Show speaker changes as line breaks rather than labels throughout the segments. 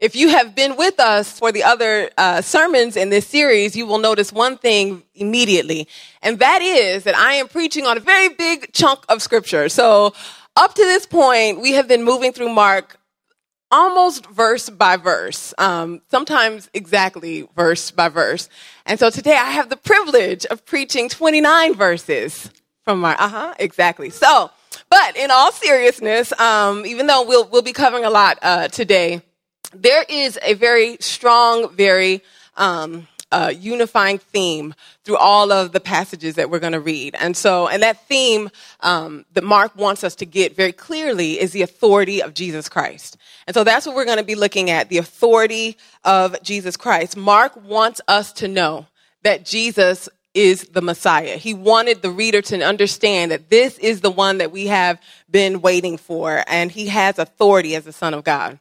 If you have been with us for the other uh, sermons in this series, you will notice one thing immediately, and that is that I am preaching on a very big chunk of scripture. So, up to this point, we have been moving through Mark almost verse by verse, um, sometimes exactly verse by verse. And so today I have the privilege of preaching 29 verses from Mark. Uh huh, exactly. So, but in all seriousness, um, even though we'll, we'll be covering a lot uh, today, there is a very strong, very um, uh, unifying theme through all of the passages that we're going to read. And so, and that theme um, that Mark wants us to get very clearly is the authority of Jesus Christ. And so that's what we're going to be looking at the authority of Jesus Christ. Mark wants us to know that Jesus is the Messiah. He wanted the reader to understand that this is the one that we have been waiting for, and he has authority as the Son of God.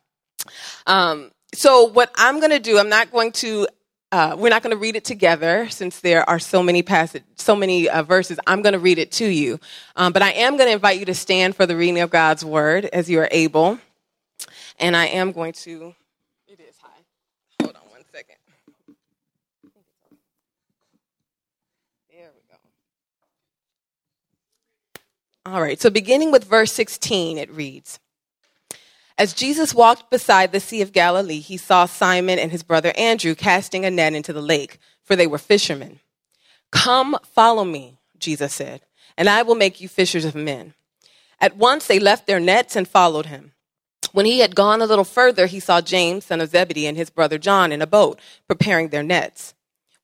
Um, so what I'm going to do, I'm not going to. Uh, we're not going to read it together since there are so many passage, so many uh, verses. I'm going to read it to you, um, but I am going to invite you to stand for the reading of God's word as you are able, and I am going to. It is high. Hold on one second. There we go. All right. So beginning with verse 16, it reads. As Jesus walked beside the Sea of Galilee, he saw Simon and his brother Andrew casting a net into the lake, for they were fishermen. Come, follow me, Jesus said, and I will make you fishers of men. At once they left their nets and followed him. When he had gone a little further, he saw James, son of Zebedee, and his brother John in a boat, preparing their nets.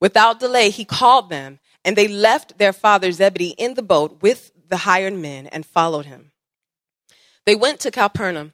Without delay, he called them, and they left their father Zebedee in the boat with the hired men and followed him. They went to Capernaum.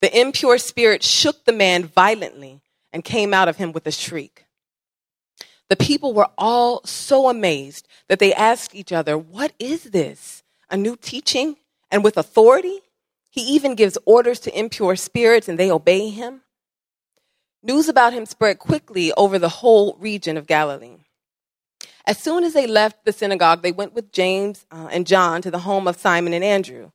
The impure spirit shook the man violently and came out of him with a shriek. The people were all so amazed that they asked each other, What is this? A new teaching and with authority? He even gives orders to impure spirits and they obey him. News about him spread quickly over the whole region of Galilee. As soon as they left the synagogue, they went with James uh, and John to the home of Simon and Andrew.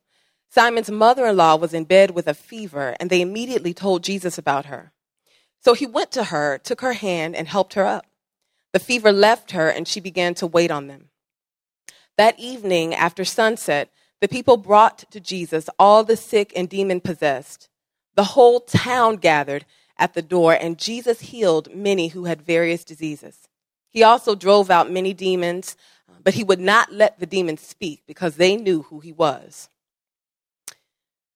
Simon's mother in law was in bed with a fever, and they immediately told Jesus about her. So he went to her, took her hand, and helped her up. The fever left her, and she began to wait on them. That evening, after sunset, the people brought to Jesus all the sick and demon possessed. The whole town gathered at the door, and Jesus healed many who had various diseases. He also drove out many demons, but he would not let the demons speak because they knew who he was.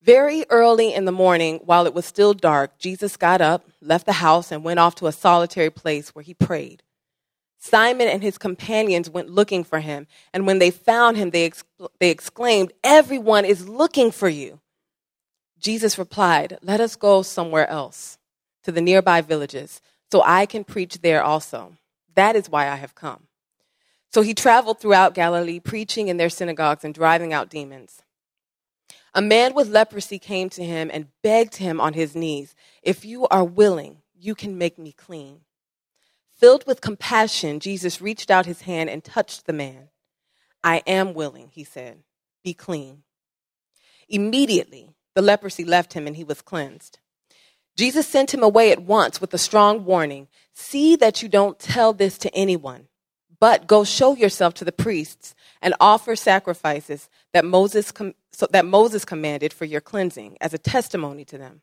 Very early in the morning, while it was still dark, Jesus got up, left the house, and went off to a solitary place where he prayed. Simon and his companions went looking for him, and when they found him, they, they exclaimed, Everyone is looking for you. Jesus replied, Let us go somewhere else, to the nearby villages, so I can preach there also. That is why I have come. So he traveled throughout Galilee, preaching in their synagogues and driving out demons. A man with leprosy came to him and begged him on his knees, If you are willing, you can make me clean. Filled with compassion, Jesus reached out his hand and touched the man. I am willing, he said. Be clean. Immediately, the leprosy left him and he was cleansed. Jesus sent him away at once with a strong warning See that you don't tell this to anyone, but go show yourself to the priests and offer sacrifices that Moses, com- so that Moses commanded for your cleansing as a testimony to them.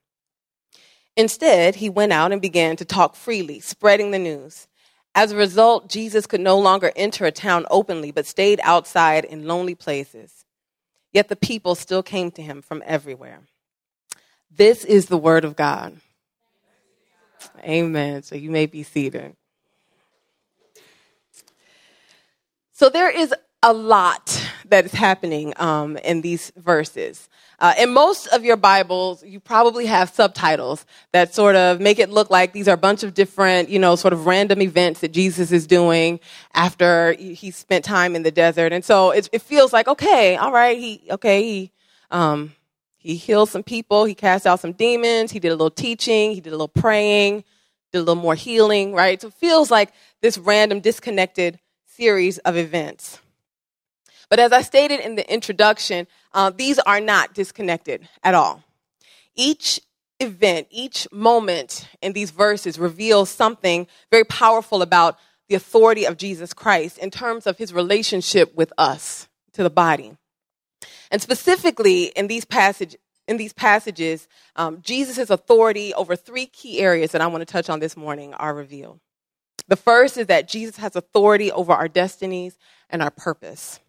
Instead, he went out and began to talk freely, spreading the news. As a result, Jesus could no longer enter a town openly, but stayed outside in lonely places. Yet the people still came to him from everywhere. This is the word of God. Amen. So you may be seated. So there is a lot that is happening um, in these verses. Uh, in most of your Bibles, you probably have subtitles that sort of make it look like these are a bunch of different, you know, sort of random events that Jesus is doing after he spent time in the desert. And so it, it feels like, okay, all right, he, okay, he, um, he healed some people, he cast out some demons, he did a little teaching, he did a little praying, did a little more healing, right? So it feels like this random, disconnected series of events. But as I stated in the introduction, uh, these are not disconnected at all. Each event, each moment in these verses reveals something very powerful about the authority of Jesus Christ in terms of his relationship with us, to the body. And specifically in these passages, in these passages, um, Jesus' authority over three key areas that I want to touch on this morning are revealed. The first is that Jesus has authority over our destinies and our purpose.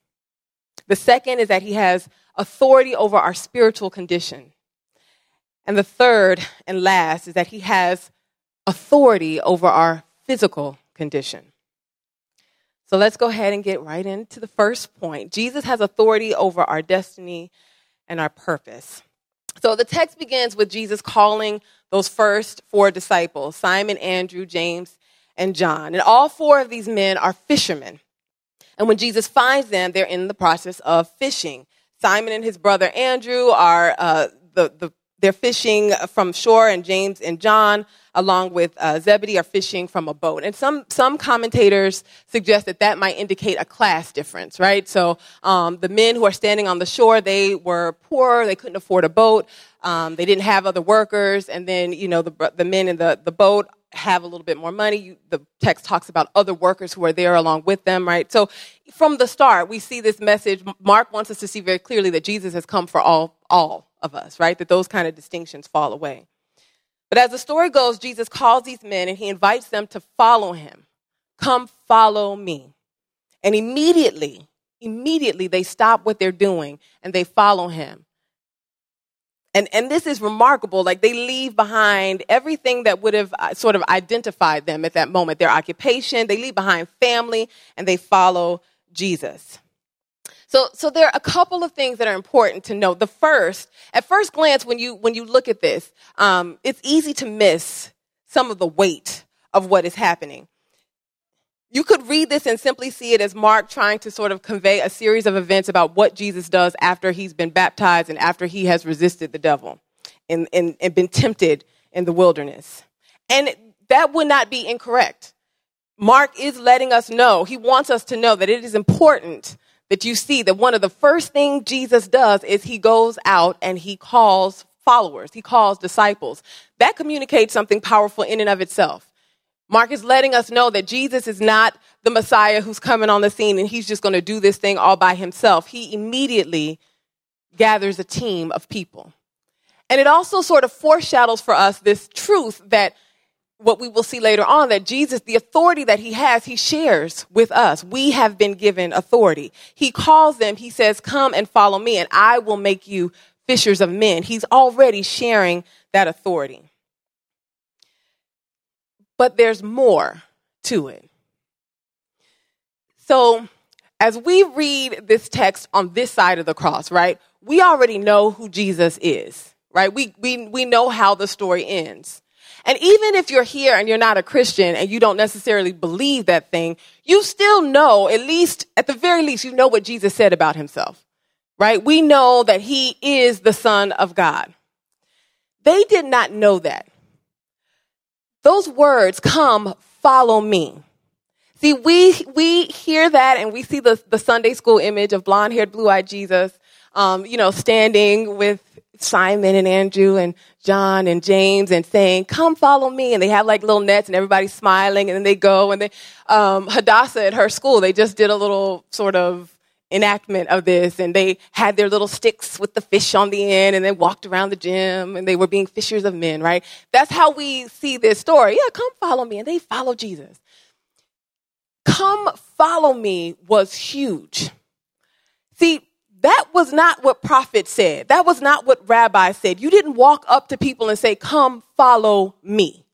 The second is that he has authority over our spiritual condition. And the third and last is that he has authority over our physical condition. So let's go ahead and get right into the first point. Jesus has authority over our destiny and our purpose. So the text begins with Jesus calling those first four disciples Simon, Andrew, James, and John. And all four of these men are fishermen. And when Jesus finds them, they're in the process of fishing. Simon and his brother Andrew are uh, the, the they're fishing from shore, and James and John, along with uh, Zebedee, are fishing from a boat. And some some commentators suggest that that might indicate a class difference, right? So um, the men who are standing on the shore, they were poor, they couldn't afford a boat, um, they didn't have other workers, and then you know the the men in the the boat have a little bit more money. You, the text talks about other workers who are there along with them, right? So from the start, we see this message. Mark wants us to see very clearly that Jesus has come for all, all of us, right? That those kind of distinctions fall away. But as the story goes, Jesus calls these men and he invites them to follow him. Come follow me. And immediately, immediately they stop what they're doing and they follow him. And, and this is remarkable. Like they leave behind everything that would have uh, sort of identified them at that moment their occupation, they leave behind family, and they follow Jesus. So, so there are a couple of things that are important to note. The first, at first glance, when you, when you look at this, um, it's easy to miss some of the weight of what is happening. You could read this and simply see it as Mark trying to sort of convey a series of events about what Jesus does after he's been baptized and after he has resisted the devil and, and, and been tempted in the wilderness. And that would not be incorrect. Mark is letting us know, he wants us to know that it is important that you see that one of the first things Jesus does is he goes out and he calls followers, he calls disciples. That communicates something powerful in and of itself. Mark is letting us know that Jesus is not the Messiah who's coming on the scene and he's just going to do this thing all by himself. He immediately gathers a team of people. And it also sort of foreshadows for us this truth that what we will see later on that Jesus, the authority that he has, he shares with us. We have been given authority. He calls them, he says, Come and follow me, and I will make you fishers of men. He's already sharing that authority. But there's more to it. So, as we read this text on this side of the cross, right, we already know who Jesus is, right? We, we, we know how the story ends. And even if you're here and you're not a Christian and you don't necessarily believe that thing, you still know, at least, at the very least, you know what Jesus said about himself, right? We know that he is the Son of God. They did not know that. Those words, come, follow me. See, we, we hear that and we see the, the Sunday school image of blonde haired, blue eyed Jesus, um, you know, standing with Simon and Andrew and John and James and saying, come follow me. And they have like little nets and everybody's smiling and then they go and they, um, Hadassah at her school, they just did a little sort of enactment of this and they had their little sticks with the fish on the end and they walked around the gym and they were being fishers of men, right? That's how we see this story. Yeah, come follow me. And they follow Jesus. Come follow me was huge. See, that was not what prophet said. That was not what rabbi said. You didn't walk up to people and say, come follow me.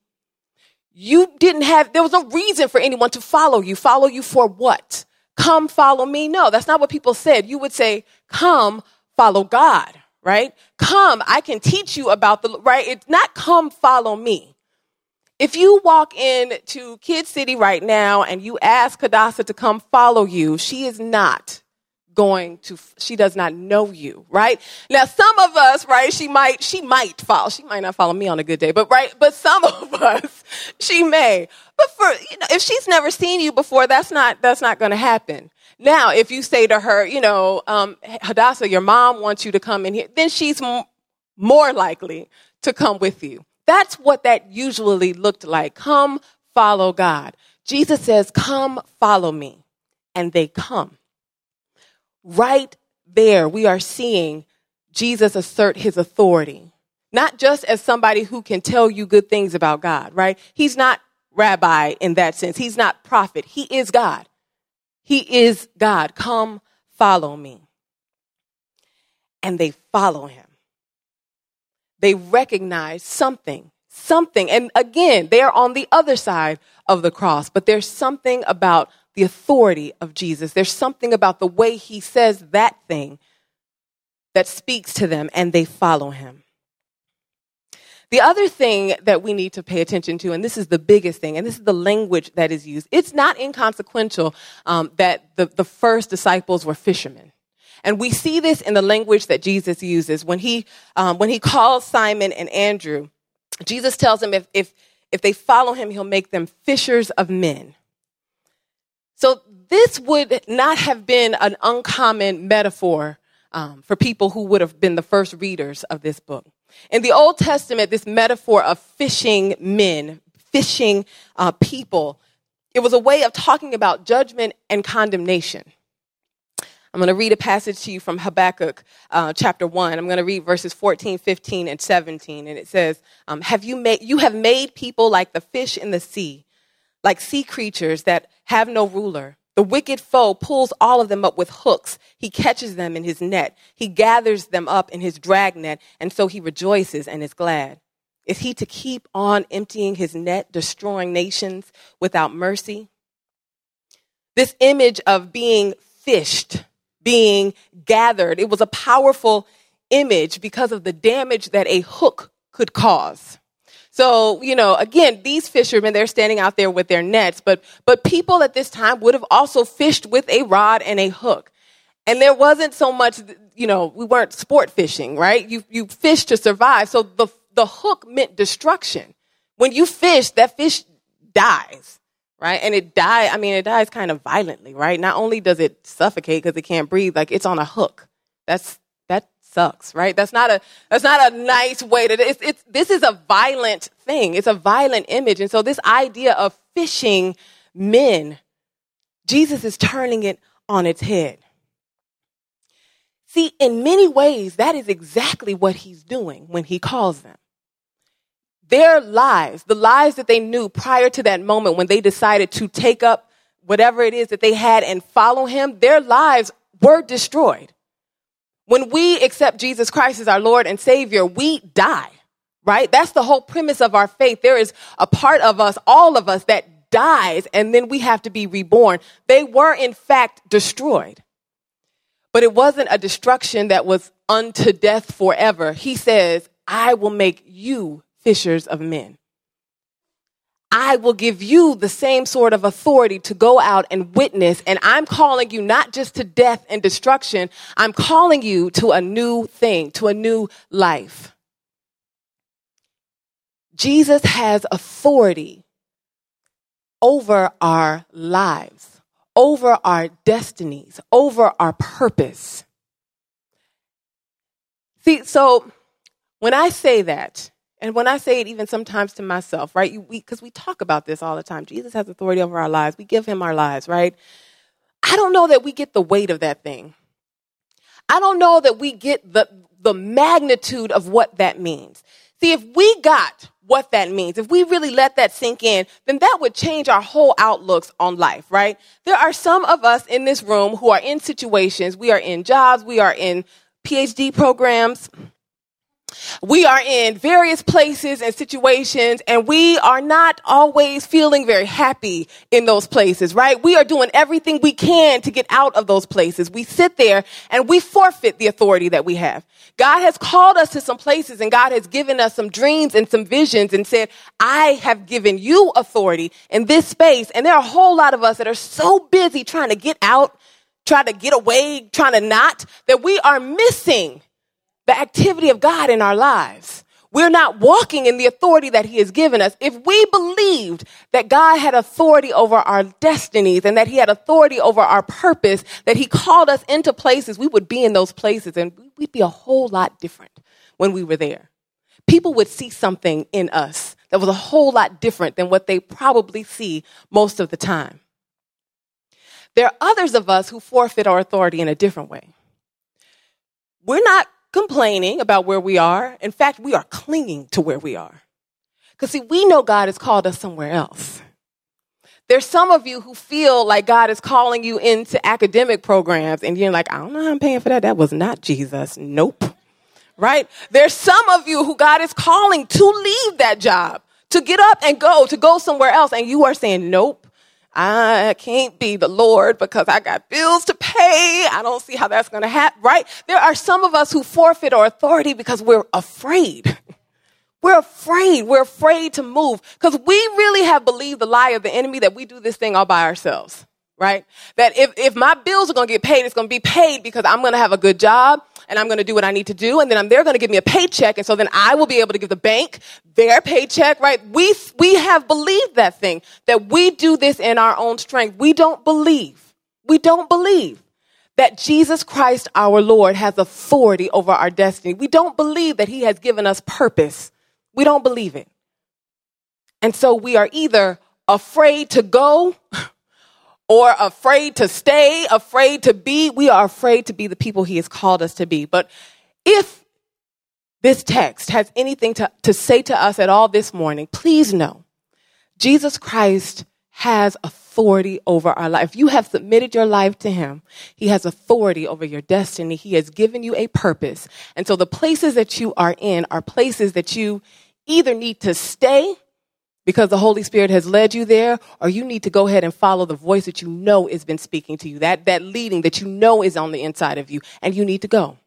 You didn't have, there was no reason for anyone to follow you. Follow you for what? Come follow me. No, that's not what people said. You would say, come follow God, right? Come, I can teach you about the, right? It's not come follow me. If you walk into Kid City right now and you ask Hadassah to come follow you, she is not going to she does not know you right now some of us right she might she might follow she might not follow me on a good day but right but some of us she may but for you know if she's never seen you before that's not that's not going to happen. Now if you say to her you know um, hadassah your mom wants you to come in here then she's m- more likely to come with you. That's what that usually looked like. Come follow god. Jesus says come follow me and they come. Right there, we are seeing Jesus assert his authority. Not just as somebody who can tell you good things about God, right? He's not rabbi in that sense. He's not prophet. He is God. He is God. Come follow me. And they follow him. They recognize something, something. And again, they're on the other side of the cross, but there's something about the authority of Jesus. There's something about the way he says that thing that speaks to them and they follow him. The other thing that we need to pay attention to, and this is the biggest thing, and this is the language that is used, it's not inconsequential um, that the, the first disciples were fishermen. And we see this in the language that Jesus uses. When he, um, when he calls Simon and Andrew, Jesus tells them if, if, if they follow him, he'll make them fishers of men. So this would not have been an uncommon metaphor um, for people who would have been the first readers of this book. In the Old Testament, this metaphor of fishing men, fishing uh, people, it was a way of talking about judgment and condemnation. I'm going to read a passage to you from Habakkuk uh, chapter 1. I'm going to read verses 14, 15, and 17. And it says, um, have you, made, you have made people like the fish in the sea like sea creatures that have no ruler. The wicked foe pulls all of them up with hooks. He catches them in his net. He gathers them up in his dragnet, and so he rejoices and is glad. Is he to keep on emptying his net, destroying nations without mercy? This image of being fished, being gathered, it was a powerful image because of the damage that a hook could cause. So, you know, again, these fishermen, they're standing out there with their nets, but, but people at this time would have also fished with a rod and a hook. And there wasn't so much, you know, we weren't sport fishing, right? You, you fish to survive. So the, the hook meant destruction. When you fish, that fish dies, right? And it die, I mean, it dies kind of violently, right? Not only does it suffocate because it can't breathe, like it's on a hook. That's sucks, right? That's not a that's not a nice way to it's, it's this is a violent thing. It's a violent image. And so this idea of fishing men, Jesus is turning it on its head. See, in many ways, that is exactly what he's doing when he calls them. Their lives, the lives that they knew prior to that moment when they decided to take up whatever it is that they had and follow him, their lives were destroyed. When we accept Jesus Christ as our Lord and Savior, we die, right? That's the whole premise of our faith. There is a part of us, all of us, that dies and then we have to be reborn. They were in fact destroyed. But it wasn't a destruction that was unto death forever. He says, I will make you fishers of men. I will give you the same sort of authority to go out and witness. And I'm calling you not just to death and destruction, I'm calling you to a new thing, to a new life. Jesus has authority over our lives, over our destinies, over our purpose. See, so when I say that, and when I say it, even sometimes to myself, right? Because we, we talk about this all the time. Jesus has authority over our lives. We give him our lives, right? I don't know that we get the weight of that thing. I don't know that we get the, the magnitude of what that means. See, if we got what that means, if we really let that sink in, then that would change our whole outlooks on life, right? There are some of us in this room who are in situations, we are in jobs, we are in PhD programs, we are in various places and situations and we are not always feeling very happy in those places, right? We are doing everything we can to get out of those places. We sit there and we forfeit the authority that we have. God has called us to some places and God has given us some dreams and some visions and said, I have given you authority in this space. And there are a whole lot of us that are so busy trying to get out, trying to get away, trying to not, that we are missing the activity of God in our lives. We're not walking in the authority that He has given us. If we believed that God had authority over our destinies and that He had authority over our purpose, that He called us into places, we would be in those places and we'd be a whole lot different when we were there. People would see something in us that was a whole lot different than what they probably see most of the time. There are others of us who forfeit our authority in a different way. We're not complaining about where we are. In fact, we are clinging to where we are. Because, see, we know God has called us somewhere else. There's some of you who feel like God is calling you into academic programs, and you're like, I don't know how I'm paying for that. That was not Jesus. Nope. Right? There's some of you who God is calling to leave that job, to get up and go, to go somewhere else, and you are saying, Nope. I can't be the Lord because I got bills to pay. I don't see how that's going to happen, right? There are some of us who forfeit our authority because we're afraid. We're afraid. We're afraid to move because we really have believed the lie of the enemy that we do this thing all by ourselves, right? That if, if my bills are going to get paid, it's going to be paid because I'm going to have a good job and I'm going to do what I need to do. And then they're going to give me a paycheck. And so then I will be able to give the bank their paycheck, right? We, we have believed that thing, that we do this in our own strength. We don't believe. We don't believe that Jesus Christ, our Lord, has authority over our destiny. We don't believe that he has given us purpose. We don't believe it. And so we are either afraid to go or afraid to stay, afraid to be. We are afraid to be the people he has called us to be. But if this text has anything to, to say to us at all this morning, please know Jesus Christ has authority over our life. If you have submitted your life to him, he has authority over your destiny. He has given you a purpose. And so the places that you are in are places that you either need to stay because the Holy Spirit has led you there, or you need to go ahead and follow the voice that you know has been speaking to you, that, that leading that you know is on the inside of you, and you need to go.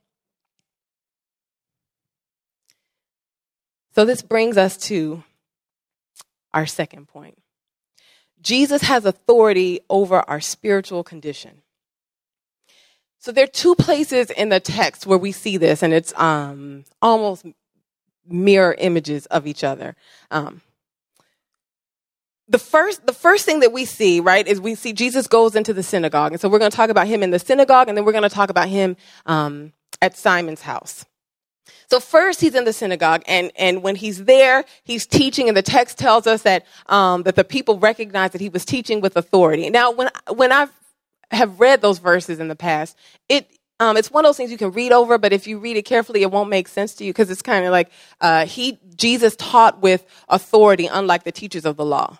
So this brings us to our second point. Jesus has authority over our spiritual condition. So there are two places in the text where we see this, and it's um, almost mirror images of each other. Um, the first the first thing that we see right is we see jesus goes into the synagogue. And so we're going to talk about him in the synagogue and then we're going to talk about him um, at simon's house. So first he's in the synagogue and, and when he's there he's teaching and the text tells us that um, that the people recognize that he was teaching with authority. Now when when i have read those verses in the past it um, it's one of those things you can read over, but if you read it carefully, it won't make sense to you because it's kind of like uh, he Jesus taught with authority, unlike the teachers of the law.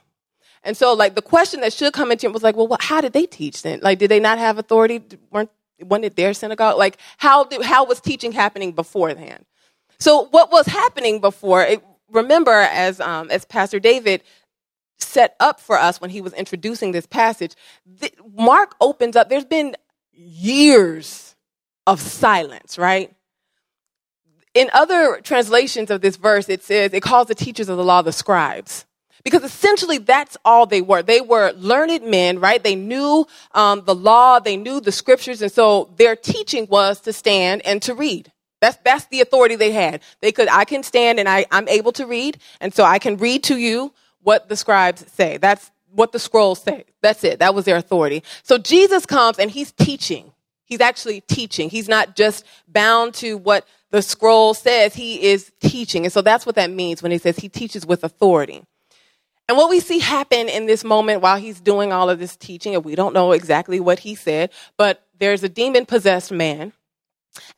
And so, like, the question that should come into it was like, well, how did they teach then? Like, did they not have authority? weren't, wasn't it their synagogue? Like, how, did, how was teaching happening beforehand? So, what was happening before, it, remember, as, um, as Pastor David set up for us when he was introducing this passage, the, Mark opens up, there's been years of silence, right? In other translations of this verse, it says, it calls the teachers of the law the scribes. Because essentially that's all they were. They were learned men, right? They knew um, the law, they knew the scriptures, and so their teaching was to stand and to read. That's, that's the authority they had. They could, I can stand and I, I'm able to read, and so I can read to you what the scribes say. That's what the scrolls say. That's it. That was their authority. So Jesus comes and he's teaching. He's actually teaching. He's not just bound to what the scroll says. He is teaching. And so that's what that means when he says he teaches with authority. And what we see happen in this moment while he's doing all of this teaching, and we don't know exactly what he said, but there's a demon possessed man.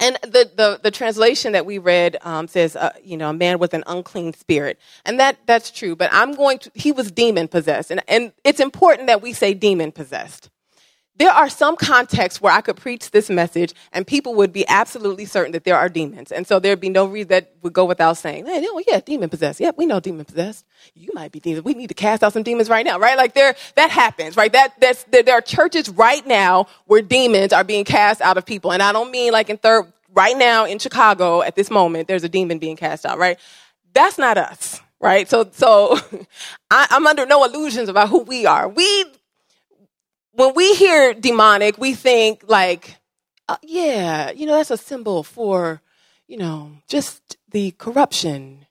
And the, the, the, translation that we read um, says, uh, you know, a man with an unclean spirit. And that, that's true, but I'm going to, he was demon possessed. And, and it's important that we say demon possessed. There are some contexts where I could preach this message and people would be absolutely certain that there are demons. And so there'd be no reason that would go without saying, hey, oh, yeah, demon possessed. Yep, we know demon possessed. You might be demon. We need to cast out some demons right now, right? Like there, that happens, right? That, that's, there, there are churches right now where demons are being cast out of people. And I don't mean like in third, right now in Chicago at this moment, there's a demon being cast out, right? That's not us, right? So, so I, I'm under no illusions about who we are. We when we hear demonic, we think like, uh, yeah, you know, that's a symbol for, you know, just the corruption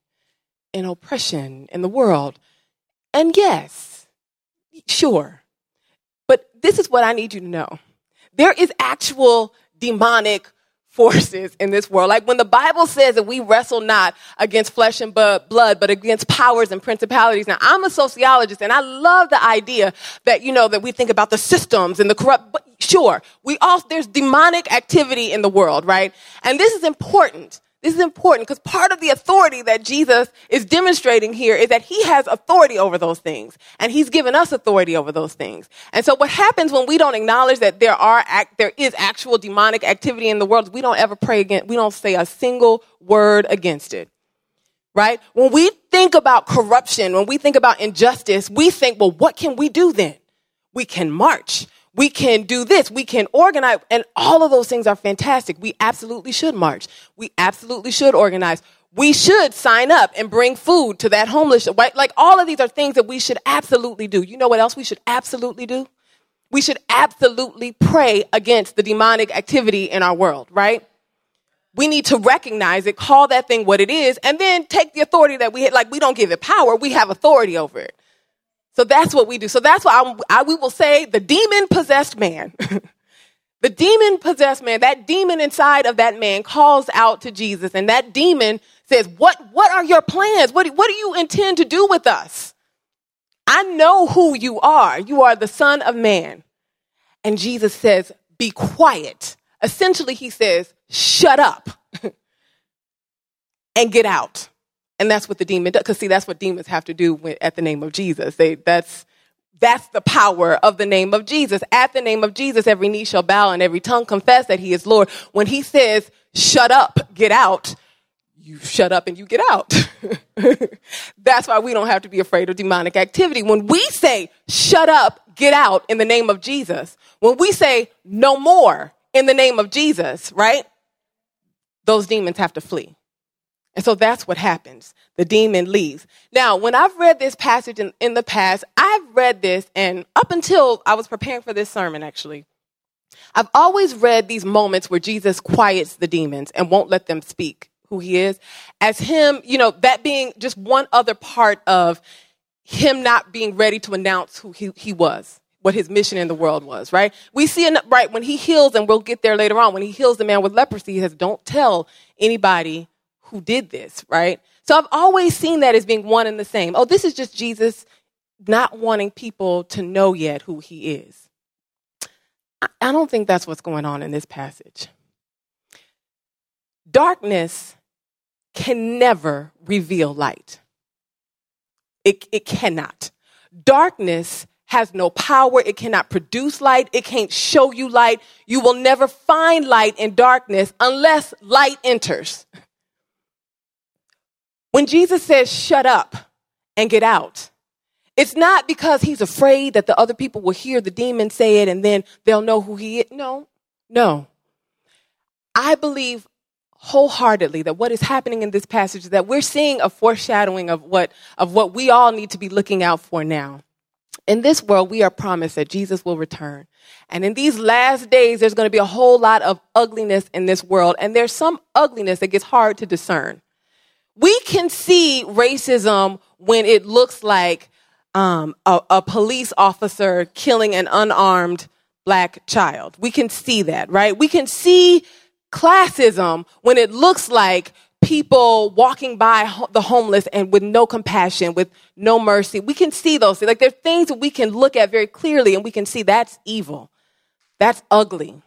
and oppression in the world. And yes, sure. But this is what I need you to know. There is actual demonic forces in this world. Like when the Bible says that we wrestle not against flesh and blood, but against powers and principalities. Now, I'm a sociologist and I love the idea that, you know, that we think about the systems and the corrupt, but sure, we all, there's demonic activity in the world, right? And this is important this is important because part of the authority that Jesus is demonstrating here is that he has authority over those things and he's given us authority over those things. And so what happens when we don't acknowledge that there are act, there is actual demonic activity in the world, we don't ever pray against, we don't say a single word against it. Right? When we think about corruption, when we think about injustice, we think, well, what can we do then? We can march we can do this, we can organize, and all of those things are fantastic. We absolutely should march. We absolutely should organize. We should sign up and bring food to that homeless, right? Like all of these are things that we should absolutely do. You know what else we should absolutely do? We should absolutely pray against the demonic activity in our world, right? We need to recognize it, call that thing what it is, and then take the authority that we had. Like we don't give it power, we have authority over it. So that's what we do. So that's why I, I, we will say the demon possessed man. the demon possessed man, that demon inside of that man calls out to Jesus, and that demon says, What, what are your plans? What, what do you intend to do with us? I know who you are. You are the Son of Man. And Jesus says, Be quiet. Essentially, he says, Shut up and get out. And that's what the demon does. Because see, that's what demons have to do at the name of Jesus. They, that's, that's the power of the name of Jesus. At the name of Jesus, every knee shall bow and every tongue confess that he is Lord. When he says, shut up, get out, you shut up and you get out. That's why we don't have to be afraid of demonic activity. When we say, shut up, get out in the name of Jesus, when we say, no more in the name of Jesus, right? Those demons have to flee. And so that's what happens. The demon leaves. Now, when I've read this passage in, in, the past, I've read this, and up until I was preparing for this sermon, actually, I've always read these moments where Jesus quiets the demons and won't let them speak who he is as him, you know, that being just one other part of him not being ready to announce who he, he was what his mission in the world was, right? We see, it, right, when he heals, and we'll get there later on, when he heals the man with leprosy, he says, don't tell anybody who did this, right? So I've always seen that as being one and the same. Oh, this is just Jesus not wanting people to know yet who he is. I don't think that's what's going on in this passage. Darkness can never reveal light. It, it cannot. Darkness has no power. It cannot produce light. It can't show you light. You will never find light in darkness unless light enters. When Jesus says, shut up and get out, it's not because he's afraid that the other people will hear the demon say it and then they'll know who he is. No, no. I believe wholeheartedly that what is happening in this passage is that we're seeing a foreshadowing of what, of what we all need to be looking out for now. In this world, we are promised that Jesus will return. And in these last days, there's going to be a whole lot of ugliness in this world. And there's some ugliness that gets hard to discern. We can see racism when it looks like um, a, a police officer killing an unarmed black child. We can see that, right? We can see classism when it looks like people walking by the homeless and with no compassion, with no mercy. We can see those things. Like there are things that we can look at very clearly and we can see that's evil. That's ugly.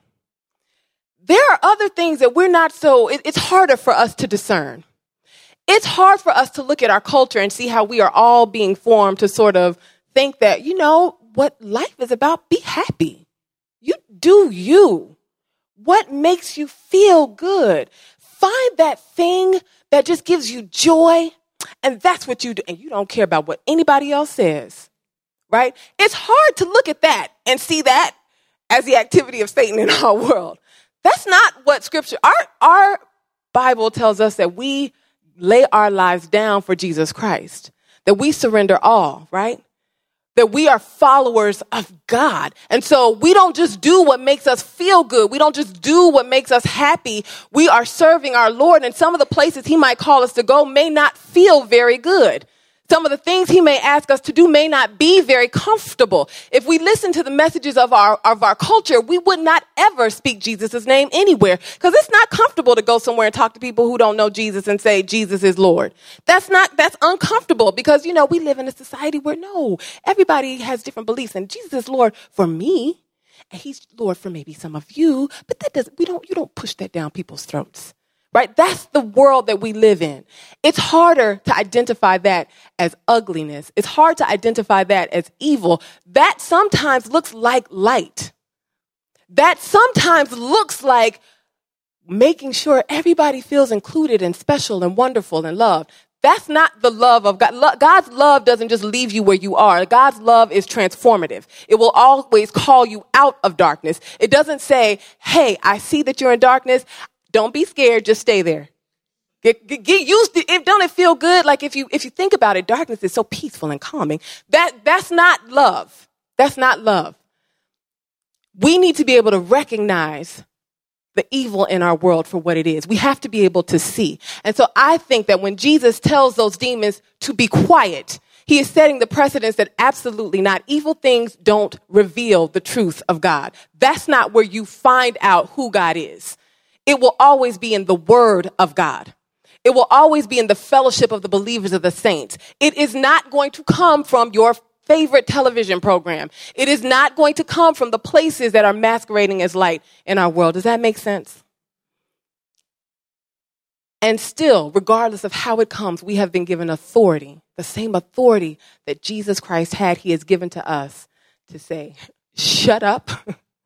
There are other things that we're not so, it, it's harder for us to discern it's hard for us to look at our culture and see how we are all being formed to sort of think that, you know, what life is about, be happy. You do you. What makes you feel good? Find that thing that just gives you joy, and that's what you do. And you don't care about what anybody else says, right? It's hard to look at that and see that as the activity of Satan in our world. That's not what scripture, our, our Bible tells us that we lay our lives down for Jesus Christ, that we surrender all, right? that we are followers of God. And so we don't just do what makes us feel good. We don't just do what makes us happy. We are serving our Lord and some of the places he might call us to go may not feel very good. Some of the things he may ask us to do may not be very comfortable. If we listen to the messages of our, of our culture, we would not ever speak Jesus' name anywhere because it's not comfortable to go somewhere and talk to people who don't know Jesus and say Jesus is Lord. That's not, that's uncomfortable because, you know, we live in a society where no, everybody has different beliefs and Jesus is Lord for me and he's Lord for maybe some of you, but that doesn't, we don't, you don't push that down people's throats right? That's the world that we live in. It's harder to identify that as ugliness. It's hard to identify that as evil. That sometimes looks like light. That sometimes looks like making sure everybody feels included and special and wonderful and loved. That's not the love of God. God's love doesn't just leave you where you are. God's love is transformative. It will always call you out of darkness. It doesn't say, Hey, I see that you're in darkness. Don't be scared. Just stay there. Get, get, get, used to it. Don't it feel good? Like if you if you think about it, darkness is so peaceful and calming. That that's not love. That's not love. We need to be able to recognize the evil in our world for what it is. We have to be able to see. And so I think that when Jesus tells those demons to be quiet, he is setting the precedence that absolutely not. Evil things don't reveal the truth of God. That's not where you find out who God is it will always be in the word of God. It will always be in the fellowship of the believers of the saints. It is not going to come from your favorite television program. It is not going to come from the places that are masquerading as light in our world. Does that make sense? And still, regardless of how it comes, we have been given authority, the same authority that Jesus Christ had, he has given to us to say, shut up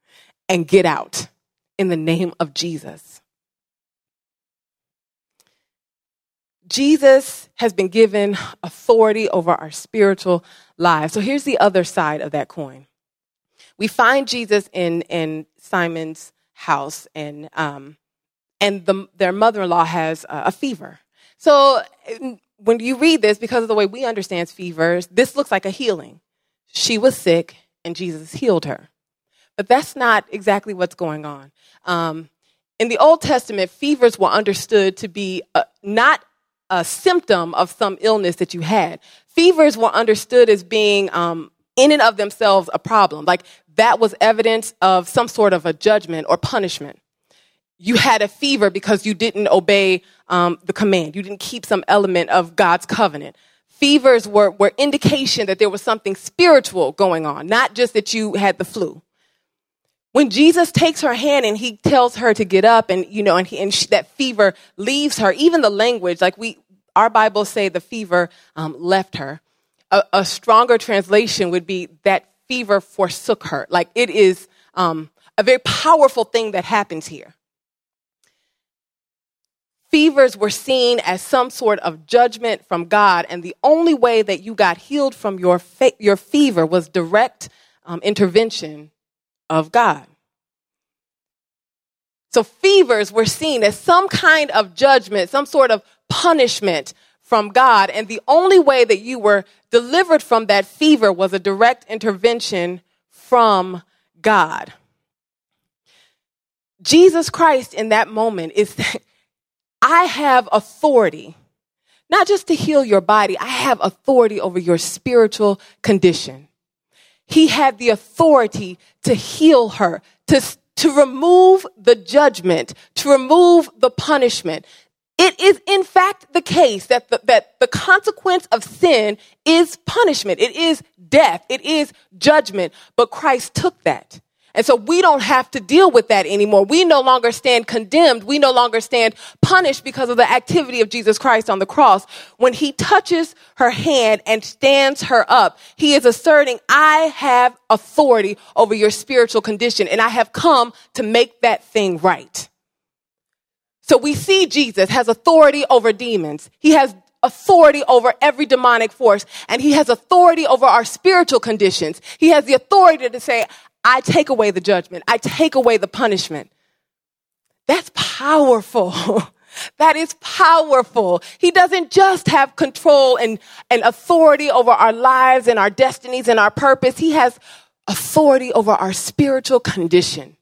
and get out in the name of Jesus. Jesus has been given authority over our spiritual lives. So here's the other side of that coin. We find Jesus in, in Simon's house, and, um, and the, their mother in law has a fever. So when you read this, because of the way we understand fevers, this looks like a healing. She was sick, and Jesus healed her. But that's not exactly what's going on. Um, in the Old Testament, fevers were understood to be a, not a symptom of some illness that you had. Fevers were understood as being, um, in and of themselves, a problem. Like that was evidence of some sort of a judgment or punishment. You had a fever because you didn't obey um, the command. You didn't keep some element of God's covenant. Fevers were, were indication that there was something spiritual going on, not just that you had the flu when Jesus takes her hand and he tells her to get up and, you know, and, he, and she, that fever leaves her, even the language, like we, our Bibles say the fever um, left her. A, a, stronger translation would be that fever forsook her. Like it is um, a very powerful thing that happens here. Fevers were seen as some sort of judgment from God, and the only way that you got healed from your, fa- your fever was direct um, intervention of God. So fevers were seen as some kind of judgment, some sort of punishment from God. And the only way that you were delivered from that fever was a direct intervention from God. Jesus Christ in that moment is that I have authority, not just to heal your body, I have authority over your spiritual condition. He had the authority to heal her, to, to remove the judgment, to remove the punishment. It is in fact the case that the, that the consequence of sin is punishment. It is death. It is judgment. But Christ took that And so we don't have to deal with that anymore. We no longer stand condemned. We no longer stand punished because of the activity of Jesus Christ on the cross. When he touches her hand and stands her up, he is asserting, I have authority over your spiritual condition and I have come to make that thing right. So we see Jesus has authority over demons. He has authority over every demonic force and he has authority over our spiritual conditions. He has the authority to say, I take away the judgment. I take away the punishment. That's powerful. that is powerful. He doesn't just have control and, and authority over our lives and our destinies and our purpose. He has authority over our spiritual condition.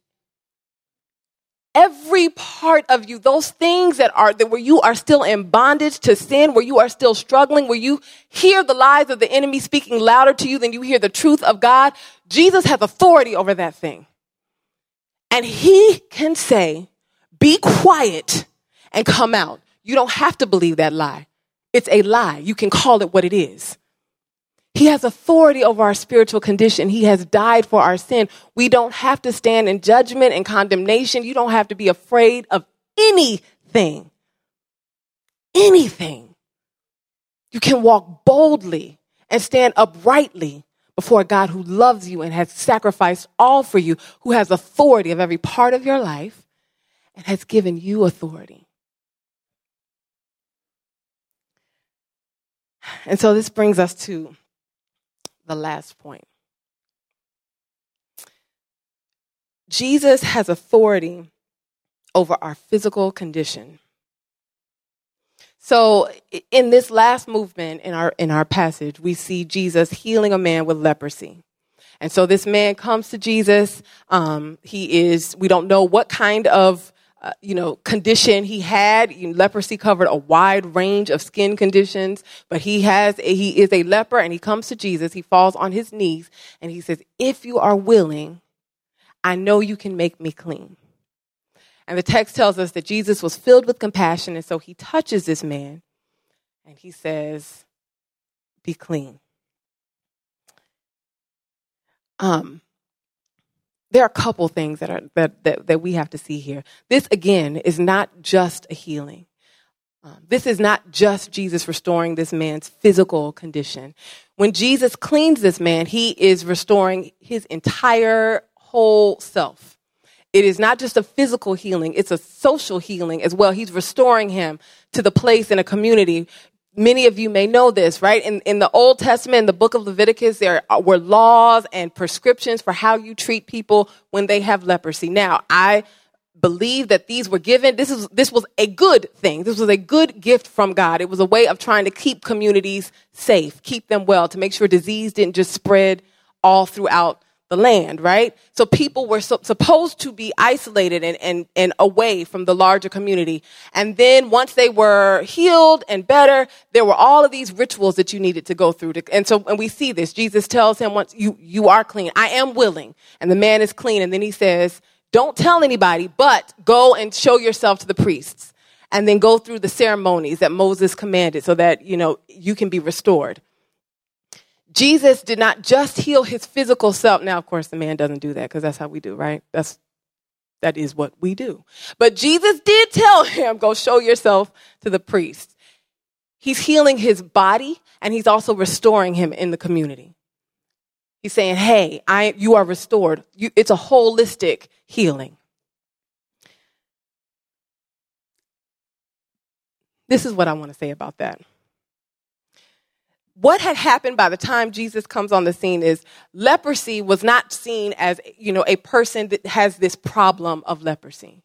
Every part of you, those things that are that where you are still in bondage to sin, where you are still struggling, where you hear the lies of the enemy speaking louder to you than you hear the truth of God, Jesus has authority over that thing. And he can say, be quiet and come out. You don't have to believe that lie. It's a lie. You can call it what it is. He has authority over our spiritual condition. He has died for our sin. We don't have to stand in judgment and condemnation. You don't have to be afraid of anything. Anything. You can walk boldly and stand uprightly before a God who loves you and has sacrificed all for you, who has authority of every part of your life and has given you authority. And so this brings us to the last point. Jesus has authority over our physical condition. So in this last movement in our in our passage, we see Jesus healing a man with leprosy. And so this man comes to Jesus. Um, he is we don't know what kind of uh, you know condition he had. Leprosy covered a wide range of skin conditions, but he has a, he is a leper, and he comes to Jesus. He falls on his knees and he says, "If you are willing, I know you can make me clean." And the text tells us that Jesus was filled with compassion, and so he touches this man and he says, Be clean. Um, there are a couple things that, are, that, that, that we have to see here. This, again, is not just a healing. Um, this is not just Jesus restoring this man's physical condition. When Jesus cleans this man, he is restoring his entire whole self. It is not just a physical healing, it's a social healing as well. He's restoring him to the place in a community. Many of you may know this, right? In, in the Old Testament, in the book of Leviticus, there were laws and prescriptions for how you treat people when they have leprosy. Now, I believe that these were given. This is this was a good thing. This was a good gift from God. It was a way of trying to keep communities safe, keep them well, to make sure disease didn't just spread all throughout the land, right? So people were so, supposed to be isolated and, and, and away from the larger community. And then once they were healed and better, there were all of these rituals that you needed to go through. To, and so, and we see this. Jesus tells him, once you, you are clean, I am willing. And the man is clean. And then he says, don't tell anybody, but go and show yourself to the priests. And then go through the ceremonies that Moses commanded so that, you know, you can be restored. Jesus did not just heal his physical self. Now, of course, the man doesn't do that because that's how we do, right? That's that is what we do. But Jesus did tell him, go show yourself to the priest. He's healing his body and he's also restoring him in the community. He's saying, hey, I, you are restored. You, it's a holistic healing. This is what I want to say about that what had happened by the time Jesus comes on the scene is leprosy was not seen as, you know, a person that has this problem of leprosy.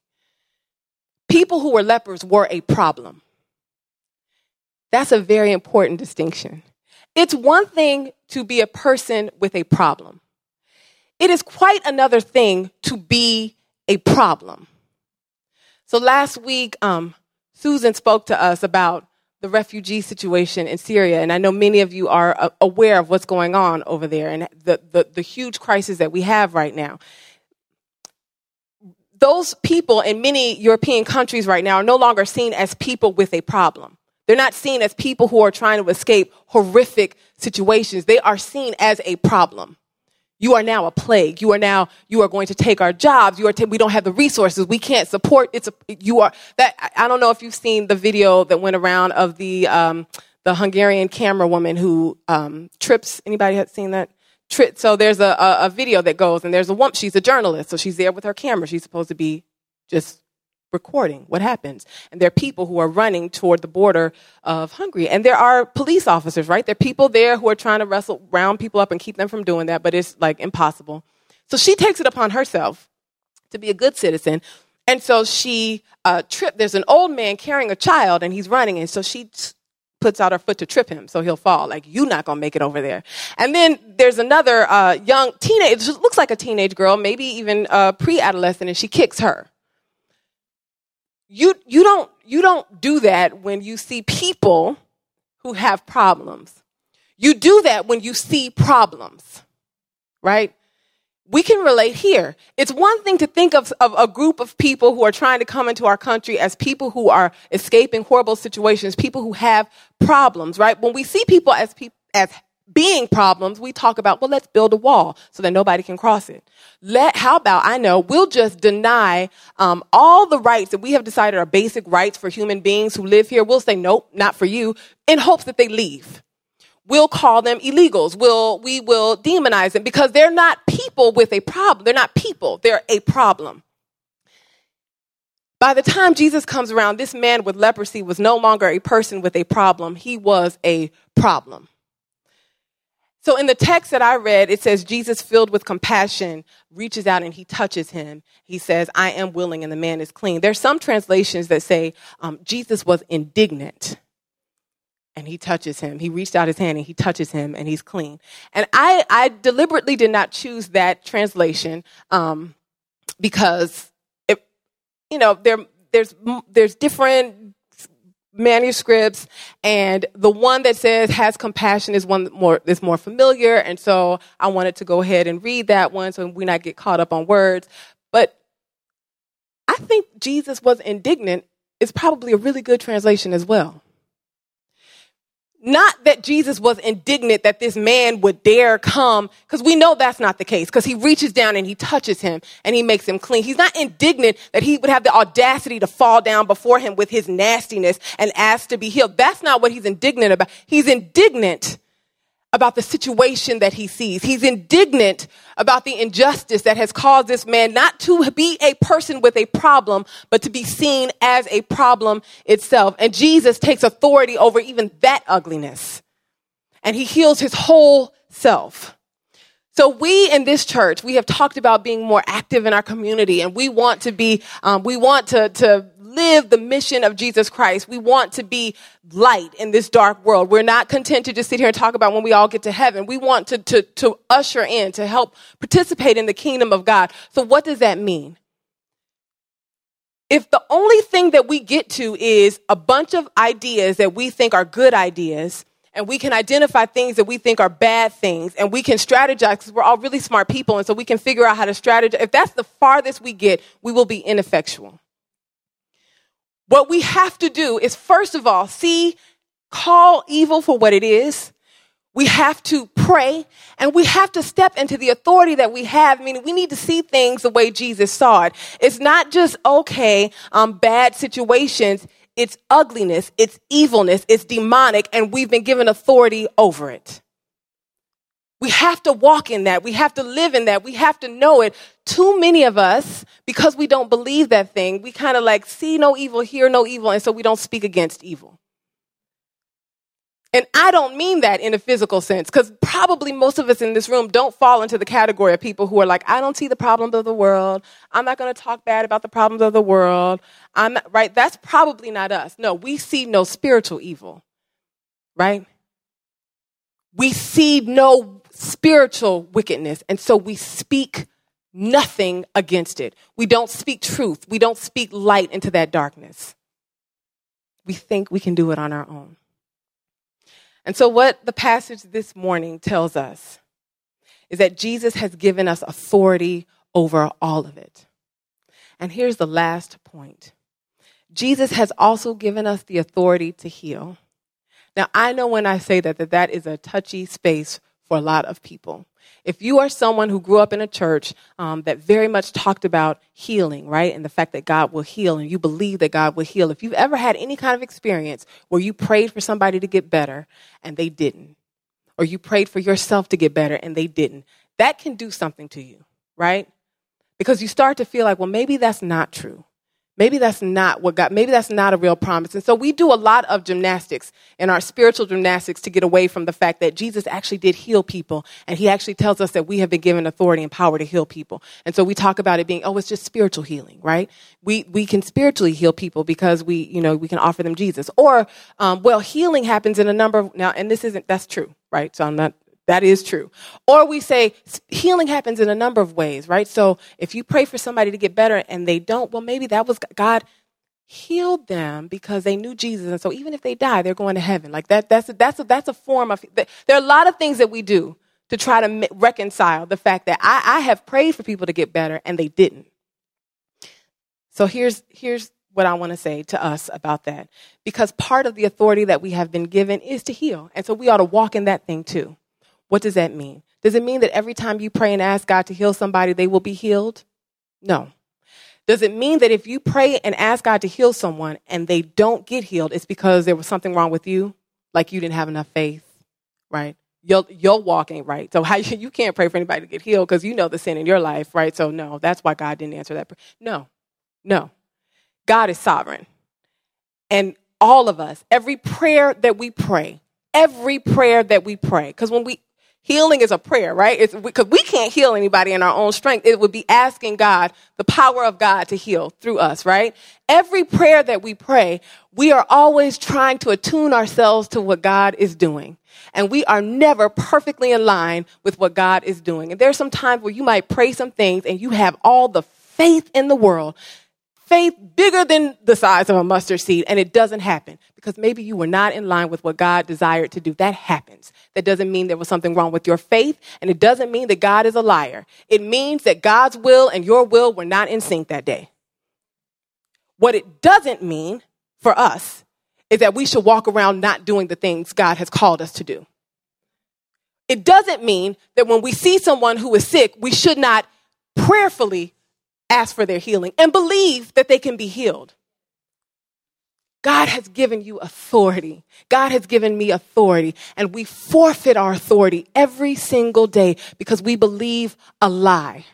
People who were lepers were a problem. That's a very important distinction. It's one thing to be a person with a problem. It is quite another thing to be a problem. So last week, um, Susan spoke to us about the refugee situation in Syria, and I know many of you are uh, aware of what's going on over there and the, the, the huge crisis that we have right now. Those people in many European countries right now are no longer seen as people with a problem. They're not seen as people who are trying to escape horrific situations. They are seen as a problem. You are now a plague. You are now, you are going to take our jobs. You are, we don't have the resources. We can't support. It's a, you are, that, I don't know if you've seen the video that went around of the, um, the Hungarian camera woman who, um, trips. Anybody had seen that? So there's a, a, a video that goes and there's a woman, she's a journalist. So she's there with her camera. She's supposed to be just recording what happens. And there are people who are running toward the border of Hungary. And there are police officers, right? There are people there who are trying to wrestle round people up and keep them from doing that, but it's like impossible. So she takes it upon herself to be a good citizen. And so she uh, tripped. There's an old man carrying a child and he's running. And so she puts out her foot to trip him so he'll fall. Like, you're not to make it over there. And then there's another uh, young teenage, looks like a teenage girl, maybe even uh, pre adolescent, and she kicks her you you don't you don't do that when you see people who have problems. You do that when you see problems, right? We can relate here. It's one thing to think of, of a group of people who are trying to come into our country as people who are escaping horrible situations, people who have problems, right? When we see people as people as being problems, we talk about, well, let's build a wall so that nobody can cross it. Let, how about, I know, we'll just deny um, all the rights that we have decided are basic rights for human beings who live here. We'll say, nope, not for you, in hopes that they leave. We'll call them illegals. We'll, we will demonize them because they're not people with a problem. They're not people, they're a problem. By the time Jesus comes around, this man with leprosy was no longer a person with a problem, he was a problem. So in the text that I read, it says Jesus, filled with compassion, reaches out and he touches him. He says, I am willing, and the man is clean. There's some translations that say um, Jesus was indignant and he touches him. He reached out his hand and he touches him and he's clean. And I, I deliberately did not choose that translation um, because, it, you know, there, there's, there's different manuscripts and the one that says has compassion is one more is more familiar and so i wanted to go ahead and read that one so we not get caught up on words. But i think jesus was indignant is probably a really good translation as well not that Jesus was indignant that this man would dare come, because we know that's not the case, because he reaches down and he touches him and he makes him clean. He's not indignant that he would have the audacity to fall down before him with his nastiness and ask to be healed. That's not what he's indignant about. He's indignant about the situation that he sees. He's indignant about the injustice that has caused this man not to be a person with a problem, but to be seen as a problem itself. And Jesus takes authority over even that ugliness. And he heals his whole self. So we in this church, we have talked about being more active in our community and we want to be, um, we want to, to live the mission of Jesus Christ. We want to be light in this dark world. We're not content to just sit here and talk about when we all get to heaven. We want to, to, to usher in, to help participate in the kingdom of God. So what does that mean? If the only thing that we get to is a bunch of ideas that we think are good ideas, and we can identify things that we think are bad things and we can strategize because we're all really smart people and so we can figure out how to strategize. If that's the farthest we get, we will be ineffectual. What we have to do is, first of all, see, call evil for what it is. We have to pray and we have to step into the authority that we have, meaning we need to see things the way Jesus saw it. It's not just, okay, um, bad situations. It's ugliness, it's evilness, it's demonic, and we've been given authority over it. We have to walk in that. We have to live in that. We have to know it. Too many of us, because we don't believe that thing, we kind of like see no evil, hear no evil, and so we don't speak against evil. And I don't mean that in a physical sense, because probably most of us in this room don't fall into the category of people who are like, I don't see the problems of the world. I'm not going to talk bad about the problems of the world. I'm not, right? That's probably not us. No, we see no spiritual evil, right? We see no spiritual wickedness. And so we speak nothing against it. We don't speak truth. We don't speak light into that darkness. We think we can do it on our own. And so, what the passage this morning tells us is that Jesus has given us authority over all of it. And here's the last point Jesus has also given us the authority to heal. Now, I know when I say that, that that is a touchy space for a lot of people. If you are someone who grew up in a church um, that very much talked about healing, right, and the fact that God will heal, and you believe that God will heal, if you've ever had any kind of experience where you prayed for somebody to get better and they didn't, or you prayed for yourself to get better and they didn't, that can do something to you, right? Because you start to feel like, well, maybe that's not true. Maybe that's not what God, maybe that's not a real promise. And so we do a lot of gymnastics in our spiritual gymnastics to get away from the fact that Jesus actually did heal people. And he actually tells us that we have been given authority and power to heal people. And so we talk about it being, oh, it's just spiritual healing, right? We, we can spiritually heal people because we, you know, we can offer them Jesus. Or, um, well, healing happens in a number of, now, and this isn't, that's true, right? So I'm not that is true. Or we say healing happens in a number of ways, right? So if you pray for somebody to get better and they don't, well, maybe that was God healed them because they knew Jesus. And so even if they die, they're going to heaven. Like that, that's a, that's a, that's a form of, there are a lot of things that we do to try to reconcile the fact that I, I have prayed for people to get better and they didn't. So here's, here's what I want to say to us about that. Because part of the authority that we have been given is to heal. And so we ought to walk in that thing too. What does that mean? Does it mean that every time you pray and ask God to heal somebody, they will be healed? No. Does it mean that if you pray and ask God to heal someone and they don't get healed, it's because there was something wrong with you? Like you didn't have enough faith, right? Your, your walk ain't right. So how you, can't pray for anybody to get healed because you know the sin in your life, right? So no, that's why God didn't answer that. Prayer. No, no. God is sovereign. And all of us, every prayer that we pray, every prayer that we pray, because when we, Healing is a prayer, right? Because we can't heal anybody in our own strength. It would be asking God, the power of God to heal through us, right? Every prayer that we pray, we are always trying to attune ourselves to what God is doing. And we are never perfectly in line with what God is doing. And there's some times where you might pray some things and you have all the faith in the world faith bigger than the size of a mustard seed, and it doesn't happen because maybe you were not in line with what God desired to do. That happens. That doesn't mean there was something wrong with your faith, and it doesn't mean that God is a liar. It means that God's will and your will were not in sync that day. What it doesn't mean for us is that we should walk around not doing the things God has called us to do. It doesn't mean that when we see someone who is sick, we should not prayerfully ask for their healing and believe that they can be healed. God has given you authority. God has given me authority, and we forfeit our authority every single day because we believe a lie.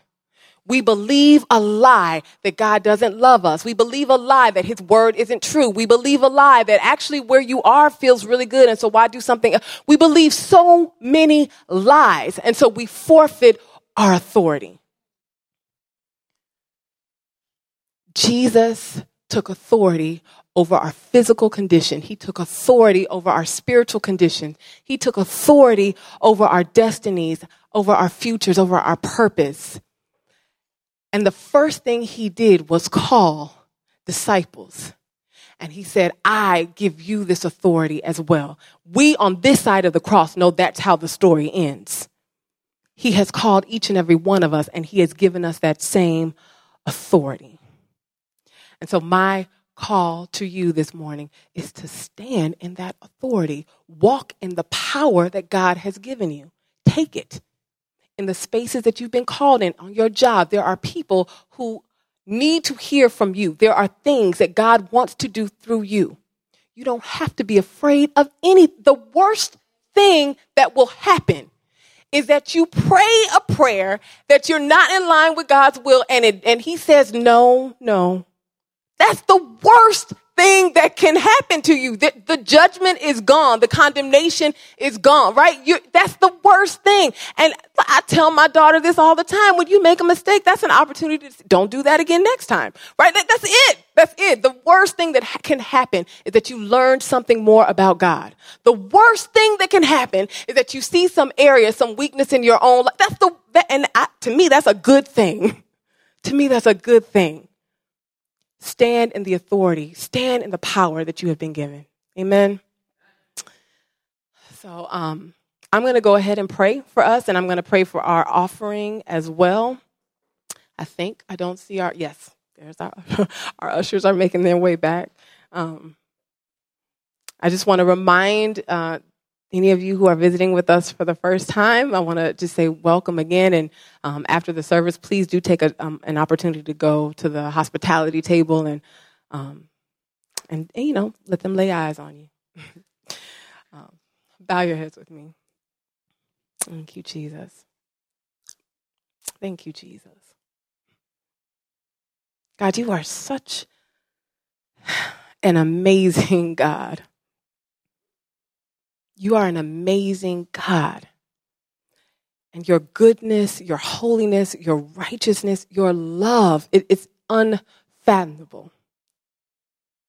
We believe a lie that God doesn't love us. We believe a lie that His word isn't true. We believe a lie that actually where you are feels really good, and so why do something? We believe so many lies, and so we forfeit our authority. Jesus took authority over our physical condition. He took authority over our spiritual condition. He took authority over our destinies, over our futures, over our purpose. And the first thing he did was call disciples. And he said, I give you this authority as well. We on this side of the cross know that's how the story ends. He has called each and every one of us, and he has given us that same authority. And so, my call to you this morning is to stand in that authority, walk in the power that God has given you. Take it. In the spaces that you've been called in, on your job, there are people who need to hear from you. There are things that God wants to do through you. You don't have to be afraid of any. The worst thing that will happen is that you pray a prayer that you're not in line with God's will and it, and he says no, no, that's the worst thing that can happen to you. The, the judgment is gone. The condemnation is gone, right? you that's the worst thing. And I tell my daughter this all the time. When you make a mistake, that's an opportunity to don't do that again next time, right? That, that's it. That's it. The worst thing that ha- can happen is that you learn something more about God. The worst thing that can happen is that you see some area, some weakness in your own life. That's the, that, and I, to me, that's a good thing. to me, that's a good thing. Stand in the authority, stand in the power that you have been given. Amen. So um, I'm going to go ahead and pray for us, and I'm going to pray for our offering as well. I think I don't see our yes. There's our our ushers are making their way back. Um, I just want to remind uh, any of you who are visiting with us for the first time, I want to just say welcome again. And um, after the service, please do take a, um, an opportunity to go to the hospitality table and, um, and, and, you know, let them lay eyes on you. Um, bow your heads with me. Thank you, Jesus. Thank you, Jesus. God, you are such an amazing God. You are an amazing God. And your goodness, your holiness, your righteousness, your love, it, it's unfathomable.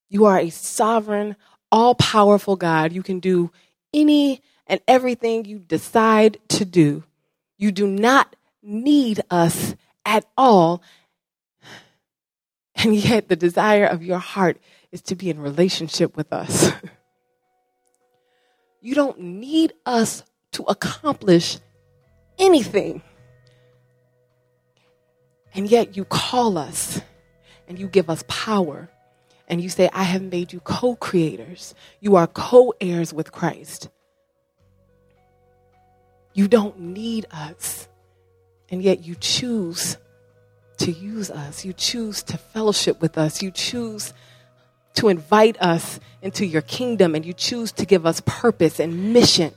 You are a sovereign, all powerful God. You can do any and everything you decide to do. You do not need us at all. And yet, the desire of your heart is to be in relationship with us. You don't need us to accomplish anything. And yet you call us and you give us power. And you say, I have made you co creators. You are co heirs with Christ. You don't need us. And yet you choose to use us. You choose to fellowship with us. You choose to invite us into your kingdom and you choose to give us purpose and mission.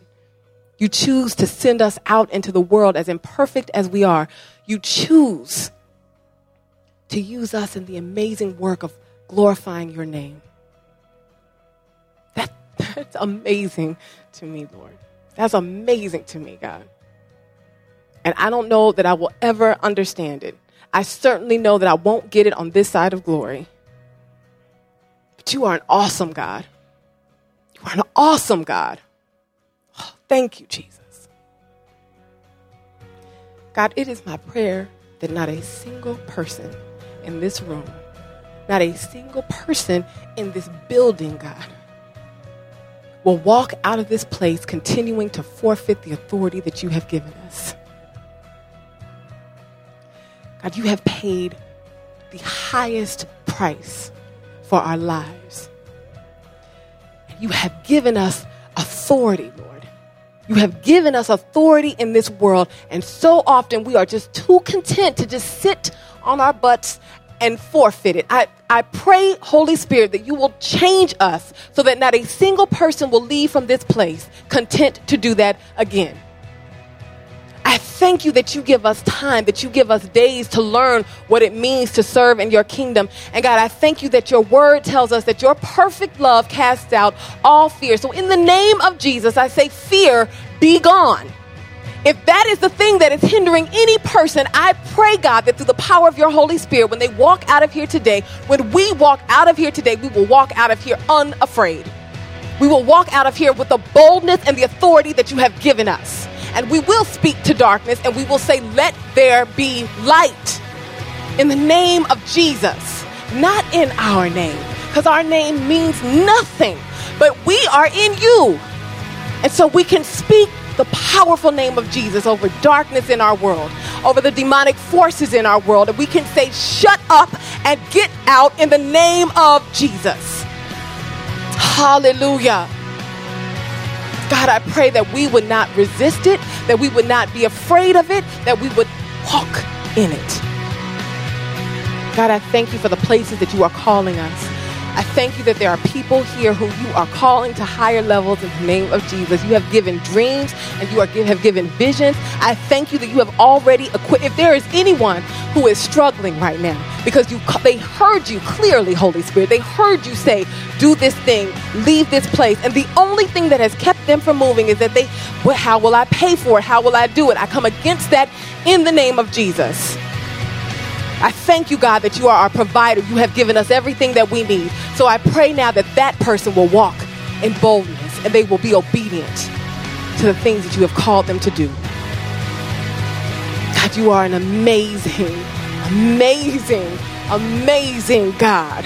You choose to send us out into the world as imperfect as we are. You choose to use us in the amazing work of glorifying your name. That, that's amazing to me, Lord. That's amazing to me, God. And I don't know that I will ever understand it. I certainly know that I won't get it on this side of glory. But you are an awesome God. You are an awesome God. Oh, thank you, Jesus. God, it is my prayer that not a single person in this room, not a single person in this building, God, will walk out of this place continuing to forfeit the authority that you have given us. God, you have paid the highest price for our lives. You have given us authority, Lord. You have given us authority in this world, and so often we are just too content to just sit on our butts and forfeit it. I, I pray, Holy Spirit, that you will change us so that not a single person will leave from this place content to do that again. I thank you that you give us time, that you give us days to learn what it means to serve in your kingdom. And God, I thank you that your word tells us that your perfect love casts out all fear. So, in the name of Jesus, I say, fear, be gone. If that is the thing that is hindering any person, I pray, God, that through the power of your Holy Spirit, when they walk out of here today, when we walk out of here today, we will walk out of here unafraid. We will walk out of here with the boldness and the authority that you have given us and we will speak to darkness and we will say, Let there be light in the name of Jesus, not in our name, because our name means nothing, but we are in you. And so we can speak the powerful name of Jesus over darkness in our world, over the demonic forces in our world. And we can say, shut up and get out in the name of Jesus. Hallelujah. God, I pray that we would not resist it, that we would not be afraid of it, that we would walk in it. God, I thank you for the places that you are calling us. I thank you that there are people here who you are calling to higher levels in the name of Jesus. You have given dreams and you are, have given visions. I thank you that you have already equipped. If there is anyone who is struggling right now because you, they heard you clearly, Holy Spirit, they heard you say, do this thing, leave this place. And the only thing that has kept them from moving is that they, well, how will I pay for it? How will I do it? I come against that in the name of Jesus. I thank you, God, that you are our provider. You have given us everything that we need. So I pray now that that person will walk in boldness and they will be obedient to the things that you have called them to do. God, you are an amazing, amazing, amazing God.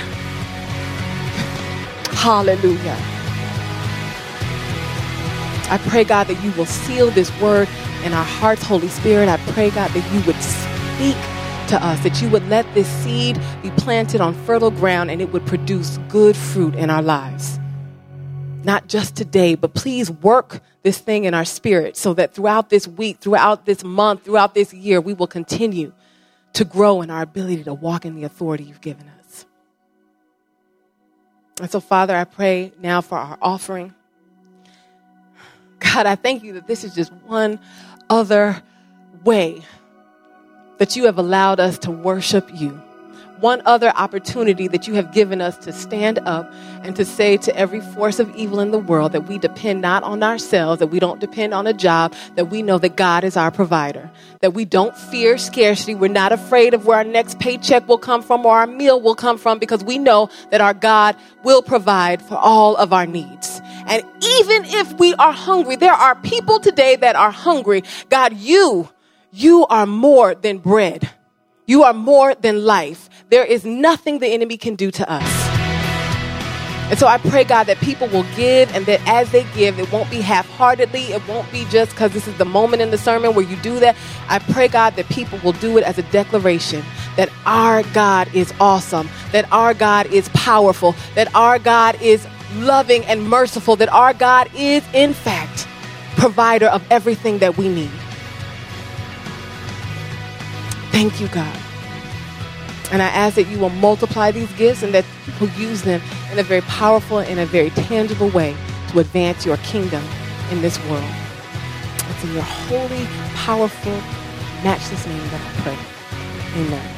Hallelujah. I pray, God, that you will seal this word in our hearts, Holy Spirit. I pray, God, that you would speak to us, that you would let this seed be planted on fertile ground and it would produce good fruit in our lives. not just today, but please work this thing in our spirit so that throughout this week, throughout this month, throughout this year, we will continue to grow in our ability to walk in the authority you've given us. And so, Father, I pray now for our offering. God, I thank you that this is just one other way that you have allowed us to worship you one other opportunity that you have given us to stand up and to say to every force of evil in the world that we depend not on ourselves, that we don't depend on a job, that we know that God is our provider, that we don't fear scarcity. We're not afraid of where our next paycheck will come from or our meal will come from because we know that our God will provide for all of our needs. And even if we are hungry, there are people today that are hungry. God, you, you are more than bread. You are more than life. There is nothing the enemy can do to us. And so I pray, God, that people will give and that as they give, it won't be half heartedly. It won't be just because this is the moment in the sermon where you do that. I pray, God, that people will do it as a declaration that our God is awesome, that our God is powerful, that our God is loving and merciful, that our God is, in fact, provider of everything that we need. Thank you, God. And I ask that you will multiply these gifts and that people use them in a very powerful and a very tangible way to advance your kingdom in this world. It's in your holy, powerful, matchless name that I pray. Amen.